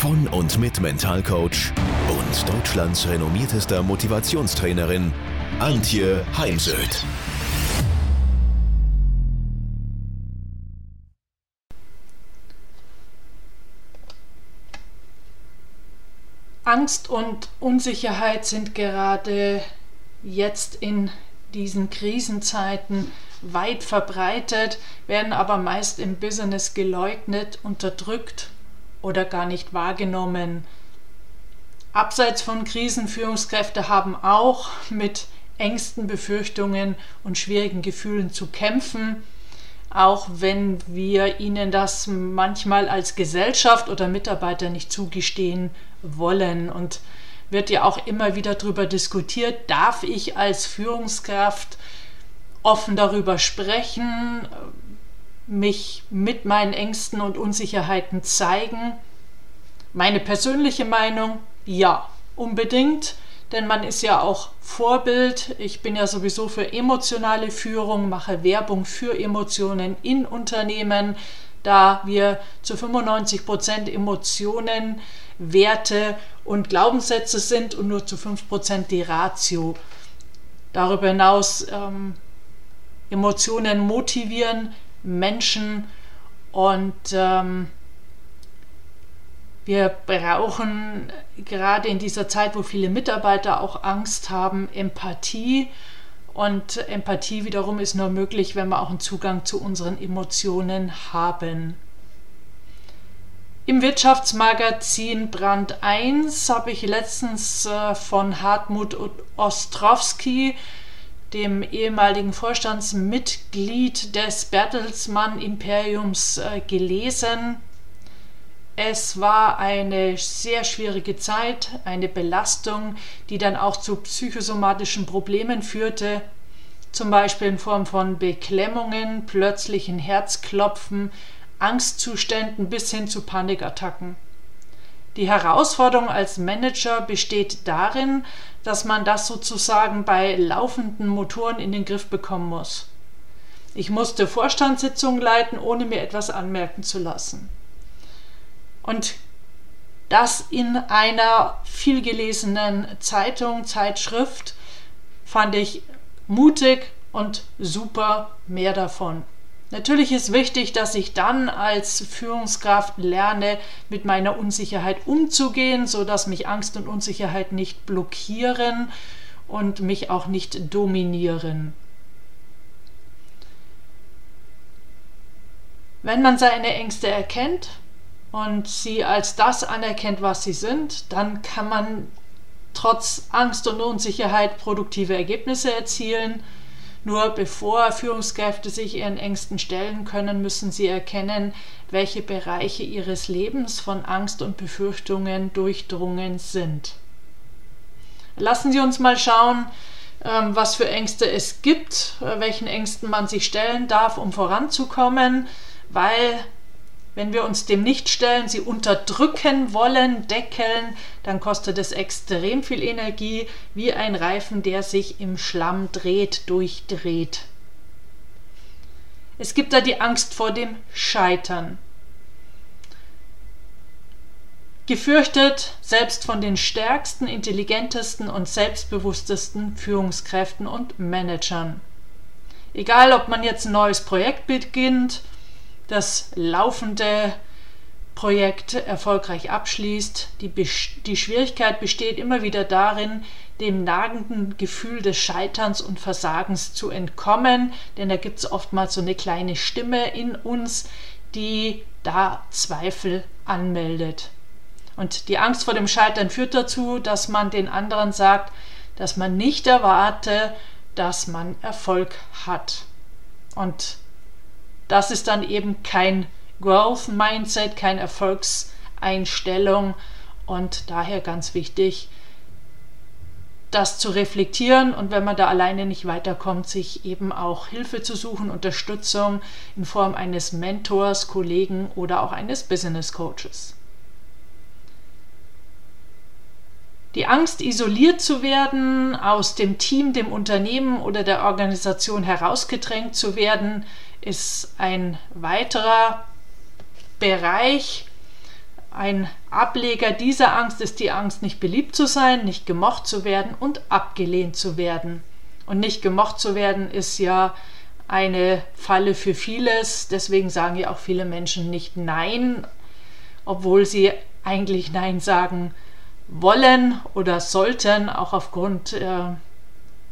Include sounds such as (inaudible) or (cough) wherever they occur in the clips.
von und mit Mentalcoach und Deutschlands renommiertester Motivationstrainerin Antje Heimsöth. Angst und Unsicherheit sind gerade jetzt in diesen Krisenzeiten weit verbreitet, werden aber meist im Business geleugnet, unterdrückt oder gar nicht wahrgenommen. Abseits von Krisen Führungskräfte haben auch mit Ängsten, Befürchtungen und schwierigen Gefühlen zu kämpfen, auch wenn wir ihnen das manchmal als Gesellschaft oder Mitarbeiter nicht zugestehen wollen. Und wird ja auch immer wieder darüber diskutiert, darf ich als Führungskraft offen darüber sprechen, mich mit meinen Ängsten und Unsicherheiten zeigen. Meine persönliche Meinung, ja, unbedingt, denn man ist ja auch Vorbild. Ich bin ja sowieso für emotionale Führung, mache Werbung für Emotionen in Unternehmen, da wir zu 95 Prozent Emotionen, Werte und Glaubenssätze sind und nur zu 5 Prozent die Ratio. Darüber hinaus ähm, Emotionen motivieren Menschen und ähm, wir brauchen gerade in dieser Zeit, wo viele Mitarbeiter auch Angst haben, Empathie. Und Empathie wiederum ist nur möglich, wenn wir auch einen Zugang zu unseren Emotionen haben. Im Wirtschaftsmagazin Brand 1 habe ich letztens äh, von Hartmut Ostrowski dem ehemaligen Vorstandsmitglied des Bertelsmann Imperiums äh, gelesen. Es war eine sehr schwierige Zeit, eine Belastung, die dann auch zu psychosomatischen Problemen führte, zum Beispiel in Form von Beklemmungen, plötzlichen Herzklopfen, Angstzuständen bis hin zu Panikattacken. Die Herausforderung als Manager besteht darin, dass man das sozusagen bei laufenden Motoren in den Griff bekommen muss. Ich musste Vorstandssitzungen leiten, ohne mir etwas anmerken zu lassen. Und das in einer vielgelesenen Zeitung, Zeitschrift, fand ich mutig und super mehr davon. Natürlich ist wichtig, dass ich dann als Führungskraft lerne, mit meiner Unsicherheit umzugehen, sodass mich Angst und Unsicherheit nicht blockieren und mich auch nicht dominieren. Wenn man seine Ängste erkennt und sie als das anerkennt, was sie sind, dann kann man trotz Angst und Unsicherheit produktive Ergebnisse erzielen nur bevor Führungskräfte sich ihren Ängsten stellen können, müssen sie erkennen, welche Bereiche ihres Lebens von Angst und Befürchtungen durchdrungen sind. Lassen Sie uns mal schauen, ähm, was für Ängste es gibt, äh, welchen Ängsten man sich stellen darf, um voranzukommen, weil wenn wir uns dem nicht stellen, sie unterdrücken wollen, deckeln, dann kostet es extrem viel Energie, wie ein Reifen, der sich im Schlamm dreht, durchdreht. Es gibt da die Angst vor dem Scheitern. Gefürchtet selbst von den stärksten, intelligentesten und selbstbewusstesten Führungskräften und Managern. Egal, ob man jetzt ein neues Projekt beginnt, das laufende Projekt erfolgreich abschließt. Die, die Schwierigkeit besteht immer wieder darin, dem nagenden Gefühl des Scheiterns und Versagens zu entkommen, denn da gibt es oftmals so eine kleine Stimme in uns, die da Zweifel anmeldet. Und die Angst vor dem Scheitern führt dazu, dass man den anderen sagt, dass man nicht erwarte, dass man Erfolg hat. Und das ist dann eben kein Growth Mindset, keine Erfolgseinstellung und daher ganz wichtig, das zu reflektieren und wenn man da alleine nicht weiterkommt, sich eben auch Hilfe zu suchen, Unterstützung in Form eines Mentors, Kollegen oder auch eines Business Coaches. Die Angst, isoliert zu werden, aus dem Team, dem Unternehmen oder der Organisation herausgedrängt zu werden, ist ein weiterer Bereich, ein Ableger dieser Angst ist die Angst, nicht beliebt zu sein, nicht gemocht zu werden und abgelehnt zu werden. Und nicht gemocht zu werden ist ja eine Falle für vieles. Deswegen sagen ja auch viele Menschen nicht Nein, obwohl sie eigentlich Nein sagen wollen oder sollten, auch aufgrund äh,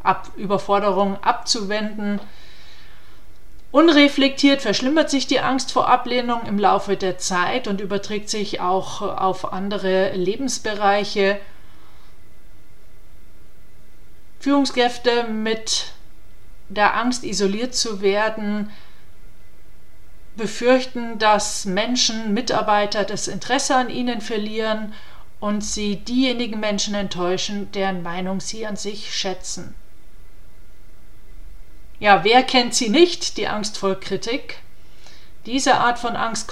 Ab Überforderung abzuwenden. Unreflektiert verschlimmert sich die Angst vor Ablehnung im Laufe der Zeit und überträgt sich auch auf andere Lebensbereiche. Führungskräfte mit der Angst, isoliert zu werden, befürchten, dass Menschen, Mitarbeiter das Interesse an ihnen verlieren und sie diejenigen Menschen enttäuschen, deren Meinung sie an sich schätzen. Ja, wer kennt sie nicht, die Angst vor Kritik? Diese Art von Angst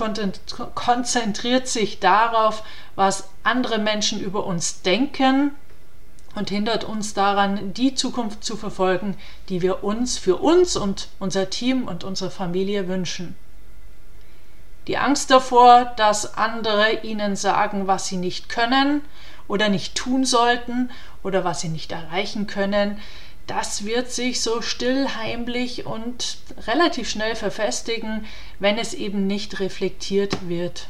konzentriert sich darauf, was andere Menschen über uns denken und hindert uns daran, die Zukunft zu verfolgen, die wir uns für uns und unser Team und unsere Familie wünschen. Die Angst davor, dass andere ihnen sagen, was sie nicht können oder nicht tun sollten oder was sie nicht erreichen können, das wird sich so still, heimlich und relativ schnell verfestigen, wenn es eben nicht reflektiert wird.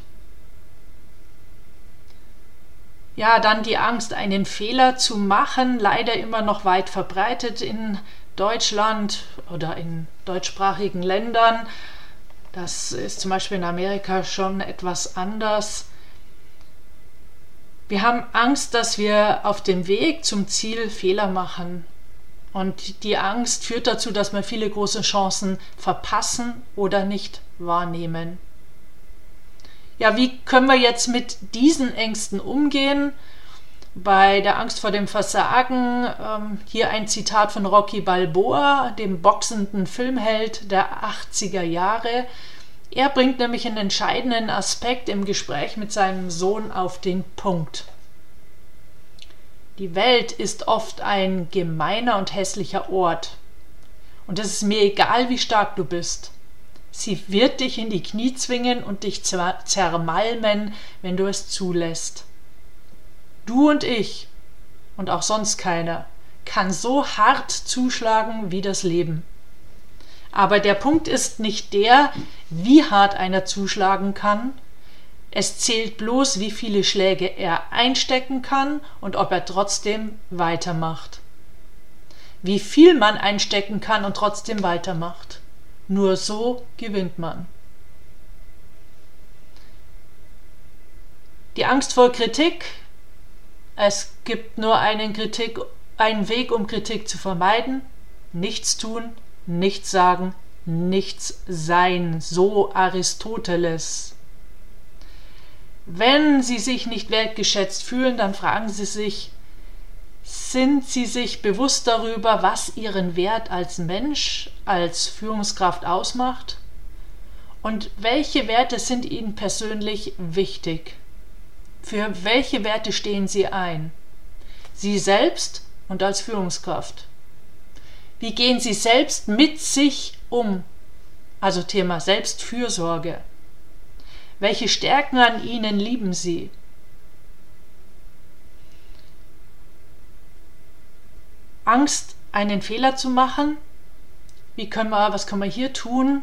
Ja, dann die Angst, einen Fehler zu machen, leider immer noch weit verbreitet in Deutschland oder in deutschsprachigen Ländern. Das ist zum Beispiel in Amerika schon etwas anders. Wir haben Angst, dass wir auf dem Weg zum Ziel Fehler machen und die Angst führt dazu, dass wir viele große Chancen verpassen oder nicht wahrnehmen. Ja, wie können wir jetzt mit diesen Ängsten umgehen? Bei der Angst vor dem Versagen, ähm, hier ein Zitat von Rocky Balboa, dem boxenden Filmheld der 80er Jahre. Er bringt nämlich einen entscheidenden Aspekt im Gespräch mit seinem Sohn auf den Punkt. Die Welt ist oft ein gemeiner und hässlicher Ort. Und es ist mir egal, wie stark du bist. Sie wird dich in die Knie zwingen und dich zermalmen, wenn du es zulässt. Du und ich, und auch sonst keiner, kann so hart zuschlagen wie das Leben. Aber der Punkt ist nicht der, wie hart einer zuschlagen kann, es zählt bloß, wie viele Schläge er einstecken kann und ob er trotzdem weitermacht. Wie viel man einstecken kann und trotzdem weitermacht. Nur so gewinnt man. Die Angst vor Kritik. Es gibt nur einen, Kritik, einen Weg, um Kritik zu vermeiden. Nichts tun, nichts sagen, nichts sein. So Aristoteles. Wenn Sie sich nicht wertgeschätzt fühlen, dann fragen Sie sich, sind Sie sich bewusst darüber, was Ihren Wert als Mensch, als Führungskraft ausmacht? Und welche Werte sind Ihnen persönlich wichtig? Für welche Werte stehen Sie ein? Sie selbst und als Führungskraft. Wie gehen Sie selbst mit sich um? Also Thema Selbstfürsorge. Welche Stärken an ihnen lieben sie? Angst, einen Fehler zu machen? Wie können wir, was können wir hier tun?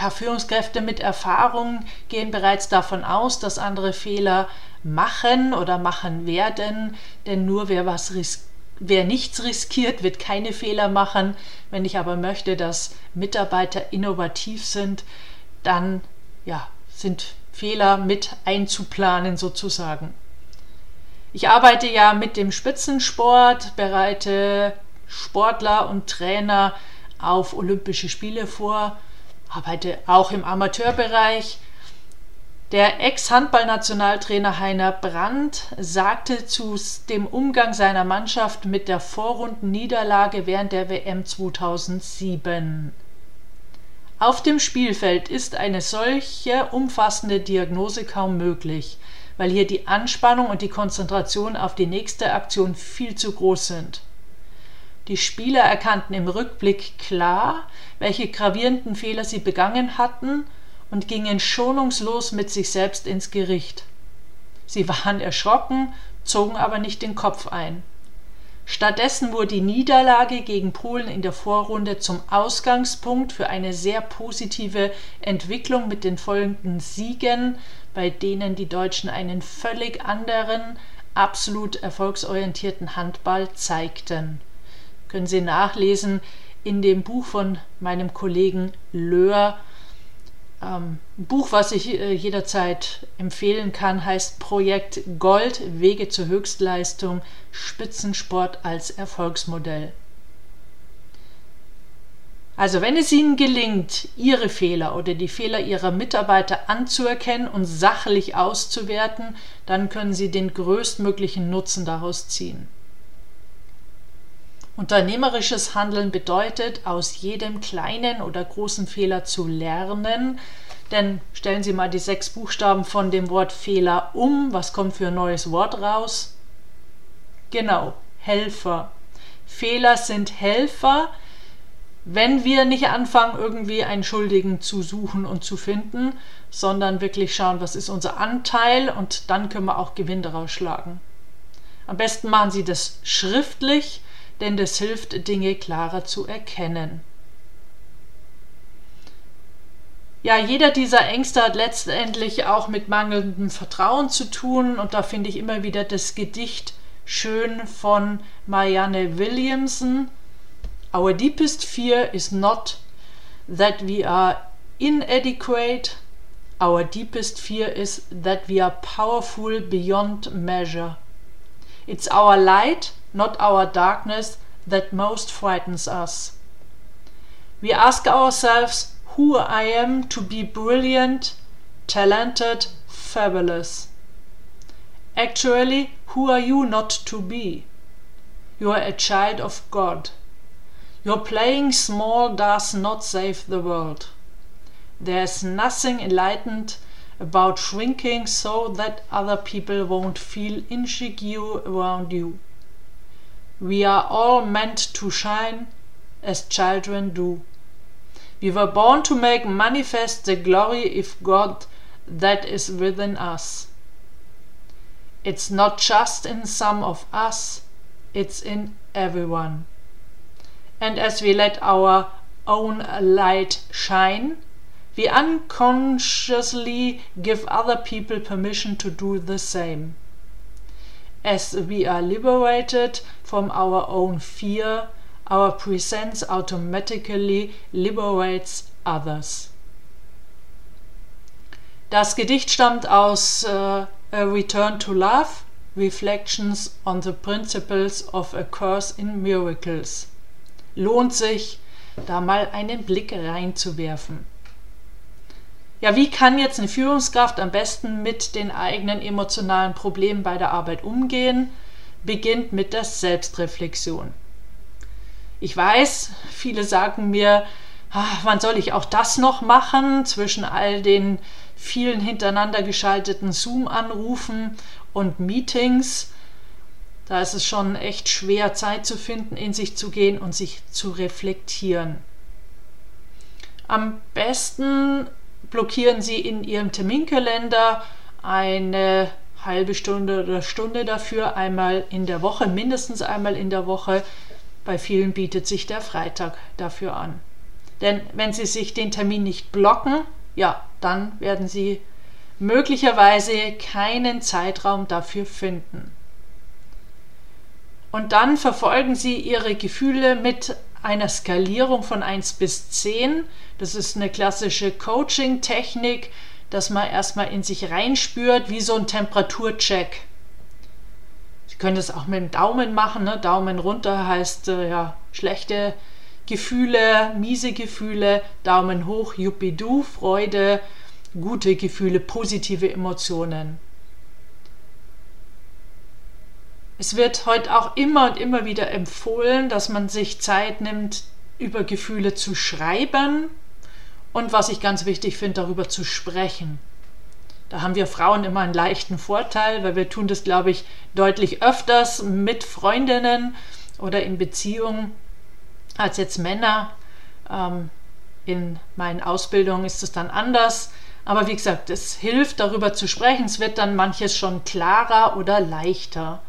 Ja, Führungskräfte mit Erfahrung gehen bereits davon aus, dass andere Fehler machen oder machen werden, denn nur wer was riskiert, Wer nichts riskiert, wird keine Fehler machen. Wenn ich aber möchte, dass Mitarbeiter innovativ sind, dann ja, sind Fehler mit einzuplanen sozusagen. Ich arbeite ja mit dem Spitzensport, bereite Sportler und Trainer auf Olympische Spiele vor, arbeite auch im Amateurbereich. Der Ex-Handballnationaltrainer Heiner Brandt sagte zu dem Umgang seiner Mannschaft mit der Vorrundenniederlage während der WM 2007. Auf dem Spielfeld ist eine solche umfassende Diagnose kaum möglich, weil hier die Anspannung und die Konzentration auf die nächste Aktion viel zu groß sind. Die Spieler erkannten im Rückblick klar, welche gravierenden Fehler sie begangen hatten und gingen schonungslos mit sich selbst ins Gericht. Sie waren erschrocken, zogen aber nicht den Kopf ein. Stattdessen wurde die Niederlage gegen Polen in der Vorrunde zum Ausgangspunkt für eine sehr positive Entwicklung mit den folgenden Siegen, bei denen die Deutschen einen völlig anderen, absolut erfolgsorientierten Handball zeigten. Können Sie nachlesen in dem Buch von meinem Kollegen Löhr ähm, ein Buch, was ich äh, jederzeit empfehlen kann, heißt Projekt Gold, Wege zur Höchstleistung, Spitzensport als Erfolgsmodell. Also wenn es Ihnen gelingt, Ihre Fehler oder die Fehler Ihrer Mitarbeiter anzuerkennen und sachlich auszuwerten, dann können Sie den größtmöglichen Nutzen daraus ziehen. Unternehmerisches Handeln bedeutet, aus jedem kleinen oder großen Fehler zu lernen. Denn stellen Sie mal die sechs Buchstaben von dem Wort Fehler um. Was kommt für ein neues Wort raus? Genau, Helfer. Fehler sind Helfer, wenn wir nicht anfangen, irgendwie einen Schuldigen zu suchen und zu finden, sondern wirklich schauen, was ist unser Anteil und dann können wir auch Gewinn daraus schlagen. Am besten machen Sie das schriftlich denn das hilft, Dinge klarer zu erkennen. Ja, jeder dieser Ängste hat letztendlich auch mit mangelndem Vertrauen zu tun und da finde ich immer wieder das Gedicht schön von Marianne Williamson. Our deepest fear is not that we are inadequate. Our deepest fear is that we are powerful beyond measure. It's our light not our darkness, that most frightens us. We ask ourselves who I am to be brilliant, talented, fabulous. Actually, who are you not to be? You are a child of God. Your playing small does not save the world. There is nothing enlightened about shrinking so that other people won't feel insecure around you. We are all meant to shine as children do. We were born to make manifest the glory of God that is within us. It's not just in some of us, it's in everyone. And as we let our own light shine, we unconsciously give other people permission to do the same. As we are liberated from our own fear, our presence automatically liberates others. Das Gedicht stammt aus uh, A Return to Love, Reflections on the Principles of a Course in Miracles. Lohnt sich, da mal einen Blick reinzuwerfen. Ja, wie kann jetzt eine Führungskraft am besten mit den eigenen emotionalen Problemen bei der Arbeit umgehen? Beginnt mit der Selbstreflexion. Ich weiß, viele sagen mir, ach, wann soll ich auch das noch machen zwischen all den vielen hintereinander geschalteten Zoom-Anrufen und Meetings. Da ist es schon echt schwer, Zeit zu finden, in sich zu gehen und sich zu reflektieren. Am besten blockieren Sie in Ihrem Terminkalender eine halbe Stunde oder Stunde dafür, einmal in der Woche, mindestens einmal in der Woche. Bei vielen bietet sich der Freitag dafür an. Denn wenn Sie sich den Termin nicht blocken, ja, dann werden Sie möglicherweise keinen Zeitraum dafür finden. Und dann verfolgen Sie Ihre Gefühle mit einer Skalierung von 1 bis 10. Das ist eine klassische Coaching-Technik, dass man erstmal in sich reinspürt, wie so ein Temperaturcheck. Sie können das auch mit dem Daumen machen. Ne? Daumen runter heißt äh, ja schlechte Gefühle, miese Gefühle. Daumen hoch, Yuppie-Du, Freude. gute Gefühle, positive Emotionen. Es wird heute auch immer und immer wieder empfohlen, dass man sich Zeit nimmt, über Gefühle zu schreiben und was ich ganz wichtig finde, darüber zu sprechen. Da haben wir Frauen immer einen leichten Vorteil, weil wir tun das, glaube ich, deutlich öfters mit Freundinnen oder in Beziehungen als jetzt Männer. Ähm, in meinen Ausbildungen ist es dann anders. Aber wie gesagt, es hilft darüber zu sprechen. Es wird dann manches schon klarer oder leichter.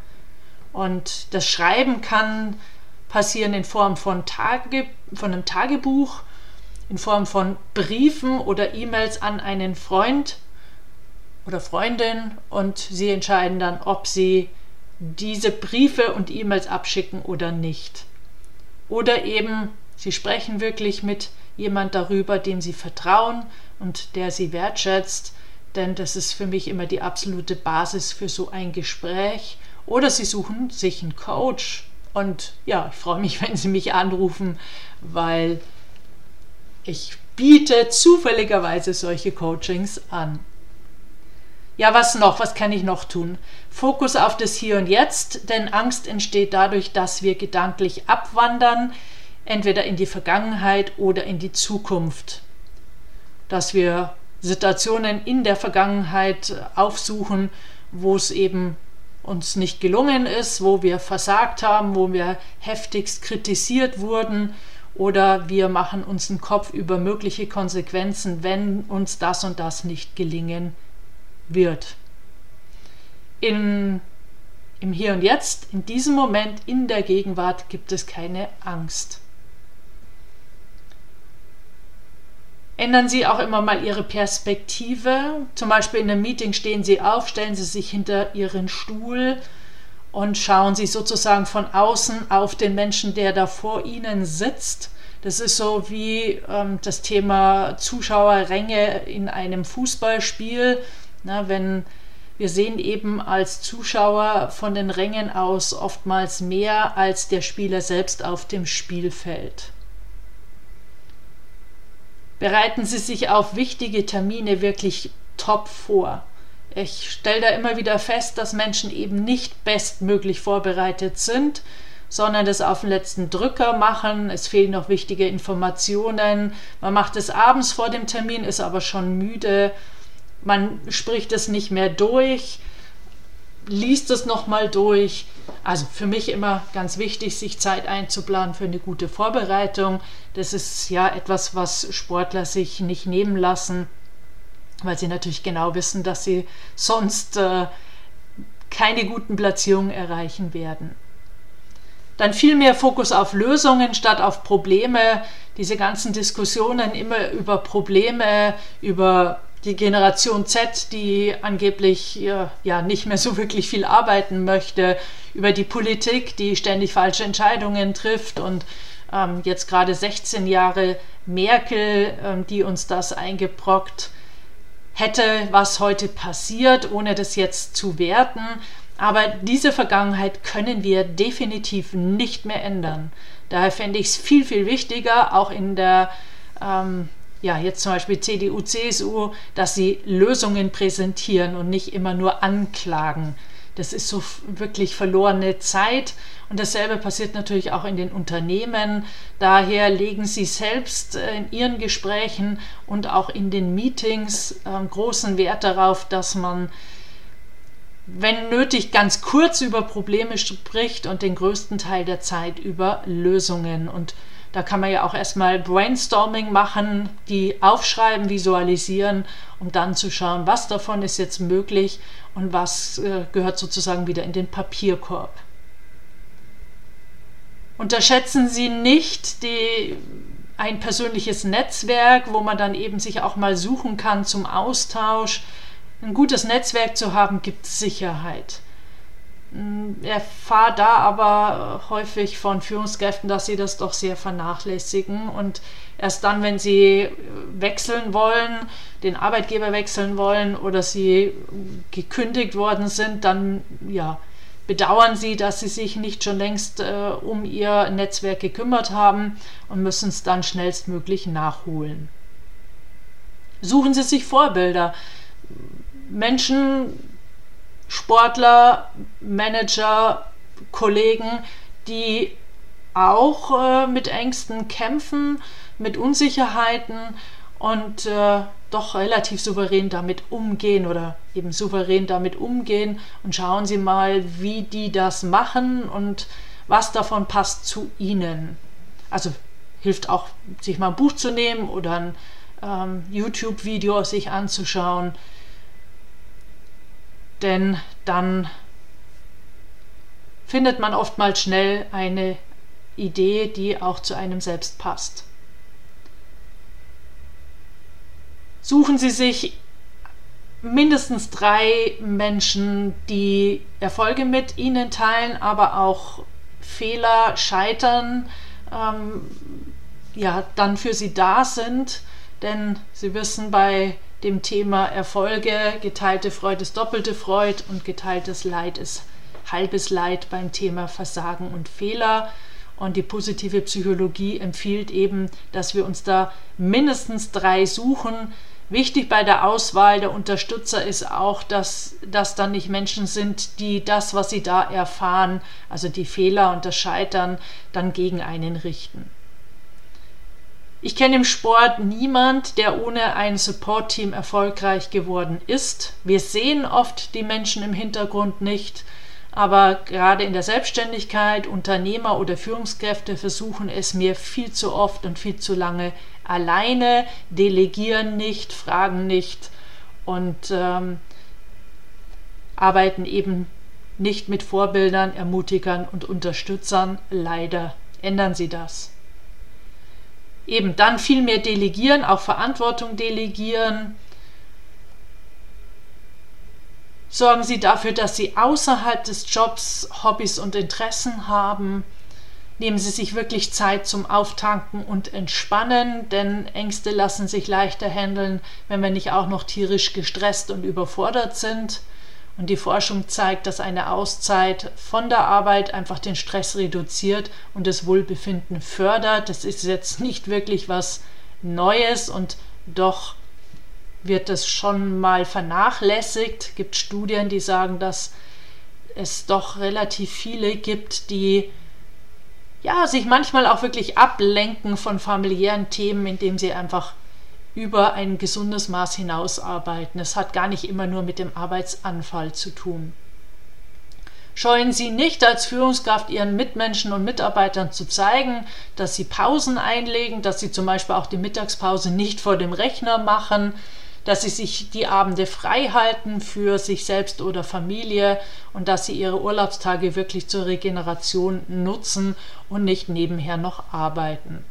Und das Schreiben kann passieren in Form von, Tage, von einem Tagebuch, in Form von Briefen oder E-Mails an einen Freund oder Freundin und sie entscheiden dann, ob sie diese Briefe und E-Mails abschicken oder nicht. Oder eben, sie sprechen wirklich mit jemand darüber, dem sie vertrauen und der sie wertschätzt, denn das ist für mich immer die absolute Basis für so ein Gespräch. Oder sie suchen sich einen Coach. Und ja, ich freue mich, (laughs) wenn Sie mich anrufen, weil ich biete zufälligerweise solche Coachings an. Ja, was noch? Was kann ich noch tun? Fokus auf das Hier und Jetzt, denn Angst entsteht dadurch, dass wir gedanklich abwandern, entweder in die Vergangenheit oder in die Zukunft. Dass wir Situationen in der Vergangenheit aufsuchen, wo es eben uns nicht gelungen ist, wo wir versagt haben, wo wir heftigst kritisiert wurden oder wir machen uns einen Kopf über mögliche Konsequenzen, wenn uns das und das nicht gelingen wird. In, Im Hier und Jetzt, in diesem Moment, in der Gegenwart gibt es keine Angst. Ändern Sie auch immer mal Ihre Perspektive. Zum Beispiel in einem Meeting stehen Sie auf, stellen Sie sich hinter Ihren Stuhl und schauen Sie sozusagen von außen auf den Menschen, der da vor Ihnen sitzt. Das ist so wie ähm, das Thema Zuschauerränge in einem Fußballspiel. Na, wenn wir sehen eben als Zuschauer von den Rängen aus oftmals mehr als der Spieler selbst auf dem Spielfeld. Bereiten Sie sich auf wichtige Termine wirklich top vor. Ich stelle da immer wieder fest, dass Menschen eben nicht bestmöglich vorbereitet sind, sondern das auf den letzten Drücker machen. Es fehlen noch wichtige Informationen. Man macht es abends vor dem Termin, ist aber schon müde man spricht es nicht mehr durch, liest es nochmal durch. Also für mich immer ganz wichtig, sich Zeit einzuplanen für eine gute Vorbereitung. Das ist ja etwas, was Sportler sich nicht nehmen lassen, weil sie natürlich genau wissen, dass sie sonst äh, keine guten Platzierungen erreichen werden. Dann viel mehr Fokus auf Lösungen statt auf Probleme. Diese ganzen Diskussionen immer über Probleme, über die Generation Z, die angeblich ja, ja, nicht mehr so wirklich viel arbeiten möchte, über die Politik, die ständig falsche Entscheidungen trifft und ähm, jetzt gerade 16 Jahre Merkel, ähm, die uns das eingebrockt hätte, was heute passiert, ohne das jetzt zu werten. Aber diese Vergangenheit können wir definitiv nicht mehr ändern. Daher fände ich es viel, viel wichtiger, auch in der ähm, ja, jetzt zum Beispiel CDU, CSU, dass sie Lösungen präsentieren und nicht immer nur anklagen. Das ist so wirklich verlorene Zeit. Und dasselbe passiert natürlich auch in den Unternehmen. Daher legen Sie selbst äh, in Ihren Gesprächen und auch in den Meetings äh, großen Wert darauf, dass man, wenn nötig, ganz kurz über Probleme spricht und den größten Teil der Zeit über Lösungen. Und da kann man ja auch erstmal Brainstorming machen, die aufschreiben, visualisieren, um dann zu schauen, was davon ist jetzt möglich und was äh, gehört sozusagen wieder in den Papierkorb. Unterschätzen Sie nicht die, ein persönliches Netzwerk, wo man dann eben sich auch mal suchen kann zum Austausch. Ein gutes Netzwerk zu haben, gibt Sicherheit. Mm, erfahre da aber häufig von Führungskräften, dass sie das doch sehr vernachlässigen und erst dann, wenn sie wechseln wollen, den Arbeitgeber wechseln wollen oder sie gekündigt worden sind, dann ja, bedauern sie, dass sie sich nicht schon längst äh, um ihr Netzwerk gekümmert haben und müssen es dann schnellstmöglich nachholen. Suchen Sie sich Vorbilder. Menschen, Sportler, Manager, Kollegen, die auch äh, mit Ängsten kämpfen, mit Unsicherheiten und äh, doch relativ souverän damit umgehen oder eben souverän damit umgehen und schauen Sie mal, wie die das machen und was davon passt zu Ihnen. Also hilft auch, sich mal ein Buch zu nehmen oder ein ähm, YouTube-Video sich anzuschauen, denn dann findet man oftmals schnell eine Idee, die auch zu einem selbst passt. Suchen Sie sich mindestens drei Menschen, die Erfolge mit Ihnen teilen, aber auch Fehler, Scheitern, ähm, ja, dann für Sie da sind. Denn Sie wissen, bei dem Thema Erfolge, geteilte Freude ist doppelte Freude und geteiltes Leid ist halbes Leid beim Thema Versagen und Fehler. Und die positive Psychologie empfiehlt eben, dass wir uns da mindestens drei suchen. Wichtig bei der Auswahl der Unterstützer ist auch, dass das dann nicht Menschen sind, die das, was sie da erfahren, also die Fehler und das Scheitern, dann gegen einen richten. Ich kenne im Sport niemand, der ohne ein Support-Team erfolgreich geworden ist. Wir sehen oft die Menschen im Hintergrund nicht, aber gerade in der Selbstständigkeit, Unternehmer oder Führungskräfte versuchen es mir viel zu oft und viel zu lange alleine, delegieren nicht, fragen nicht und ähm, arbeiten eben nicht mit Vorbildern, Ermutigern und Unterstützern. Leider ändern sie das eben dann viel mehr delegieren, auch Verantwortung delegieren. Sorgen Sie dafür, dass Sie außerhalb des Jobs Hobbys und Interessen haben. Nehmen Sie sich wirklich Zeit zum Auftanken und Entspannen, denn Ängste lassen sich leichter handeln, wenn wir nicht auch noch tierisch gestresst und überfordert sind. Und die Forschung zeigt, dass eine Auszeit von der Arbeit einfach den Stress reduziert und das Wohlbefinden fördert. Das ist jetzt nicht wirklich was Neues und doch wird das schon mal vernachlässigt. Es gibt Studien, die sagen, dass es doch relativ viele gibt, die ja, sich manchmal auch wirklich ablenken von familiären Themen, indem sie einfach über ein gesundes Maß hinausarbeiten. Es hat gar nicht immer nur mit dem Arbeitsanfall zu tun. Scheuen Sie nicht als Führungskraft Ihren Mitmenschen und Mitarbeitern zu zeigen, dass Sie Pausen einlegen, dass Sie zum Beispiel auch die Mittagspause nicht vor dem Rechner machen, dass Sie sich die Abende frei halten für sich selbst oder Familie und dass Sie Ihre Urlaubstage wirklich zur Regeneration nutzen und nicht nebenher noch arbeiten.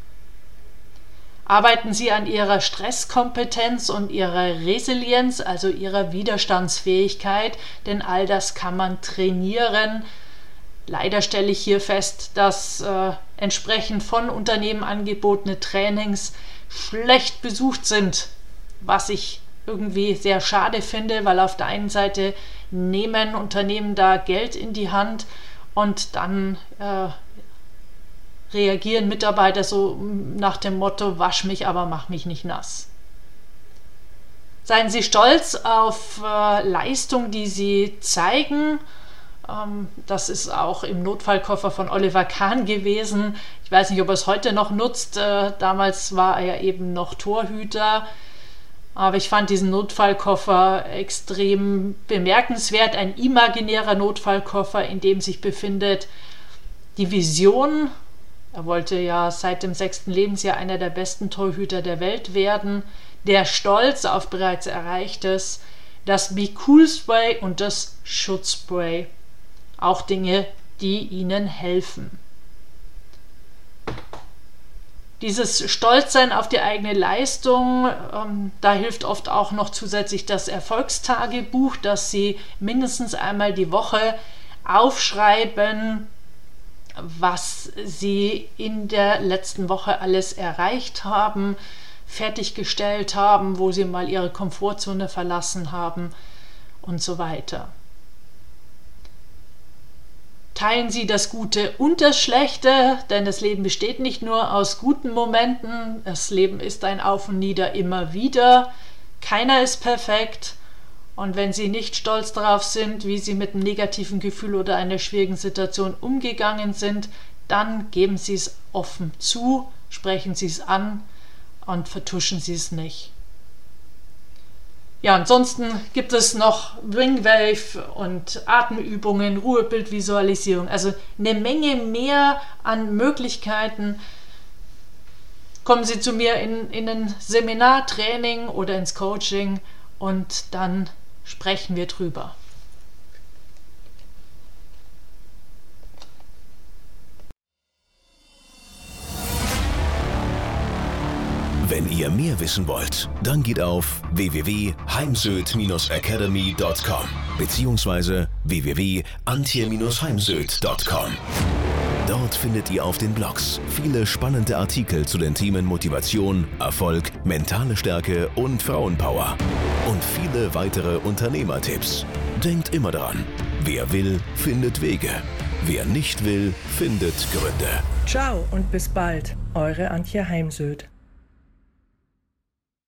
Arbeiten Sie an Ihrer Stresskompetenz und Ihrer Resilienz, also Ihrer Widerstandsfähigkeit, denn all das kann man trainieren. Leider stelle ich hier fest, dass äh, entsprechend von Unternehmen angebotene Trainings schlecht besucht sind, was ich irgendwie sehr schade finde, weil auf der einen Seite nehmen Unternehmen da Geld in die Hand und dann äh, reagieren Mitarbeiter so nach dem Motto, wasch mich, aber mach mich nicht nass. Seien Sie stolz auf äh, Leistung, die Sie zeigen. Ähm, das ist auch im Notfallkoffer von Oliver Kahn gewesen. Ich weiß nicht, ob er es heute noch nutzt. Äh, damals war er eben noch Torhüter. Aber ich fand diesen Notfallkoffer extrem bemerkenswert. Ein imaginärer Notfallkoffer, in dem sich befindet die Vision er wollte ja seit dem sechsten Lebensjahr einer der besten Torhüter der Welt werden. Der Stolz auf bereits Erreichtes, das Be Cool Spray und das Schutzspray. Auch Dinge, die ihnen helfen. Dieses Stolzsein auf die eigene Leistung, ähm, da hilft oft auch noch zusätzlich das Erfolgstagebuch, das Sie mindestens einmal die Woche aufschreiben, was sie in der letzten Woche alles erreicht haben, fertiggestellt haben, wo sie mal ihre Komfortzone verlassen haben und so weiter. Teilen Sie das Gute und das Schlechte, denn das Leben besteht nicht nur aus guten Momenten, das Leben ist ein Auf und Nieder immer wieder. keiner ist perfekt und wenn Sie nicht stolz darauf sind, wie Sie mit einem negativen Gefühl oder einer schwierigen Situation umgegangen sind, dann geben Sie es offen zu, sprechen Sie es an und vertuschen Sie es nicht. Ja, ansonsten gibt es noch Wingwave und Atemübungen, Ruhebildvisualisierung, also eine Menge mehr an Möglichkeiten. Kommen Sie zu mir in, in ein Seminartraining oder ins Coaching und dann sprechen wir drüber. Wenn ihr mehr wissen wollt, dann geht auf www.heimsöd-academy.com bzw. www.antje-heimsöd.com. Dort findet ihr auf den Blogs viele spannende Artikel zu den Themen Motivation, Erfolg, mentale Stärke und Frauenpower. Und viele weitere Unternehmertipps. Denkt immer daran, wer will, findet Wege. Wer nicht will, findet Gründe. Ciao und bis bald, eure Antje Heimsöd.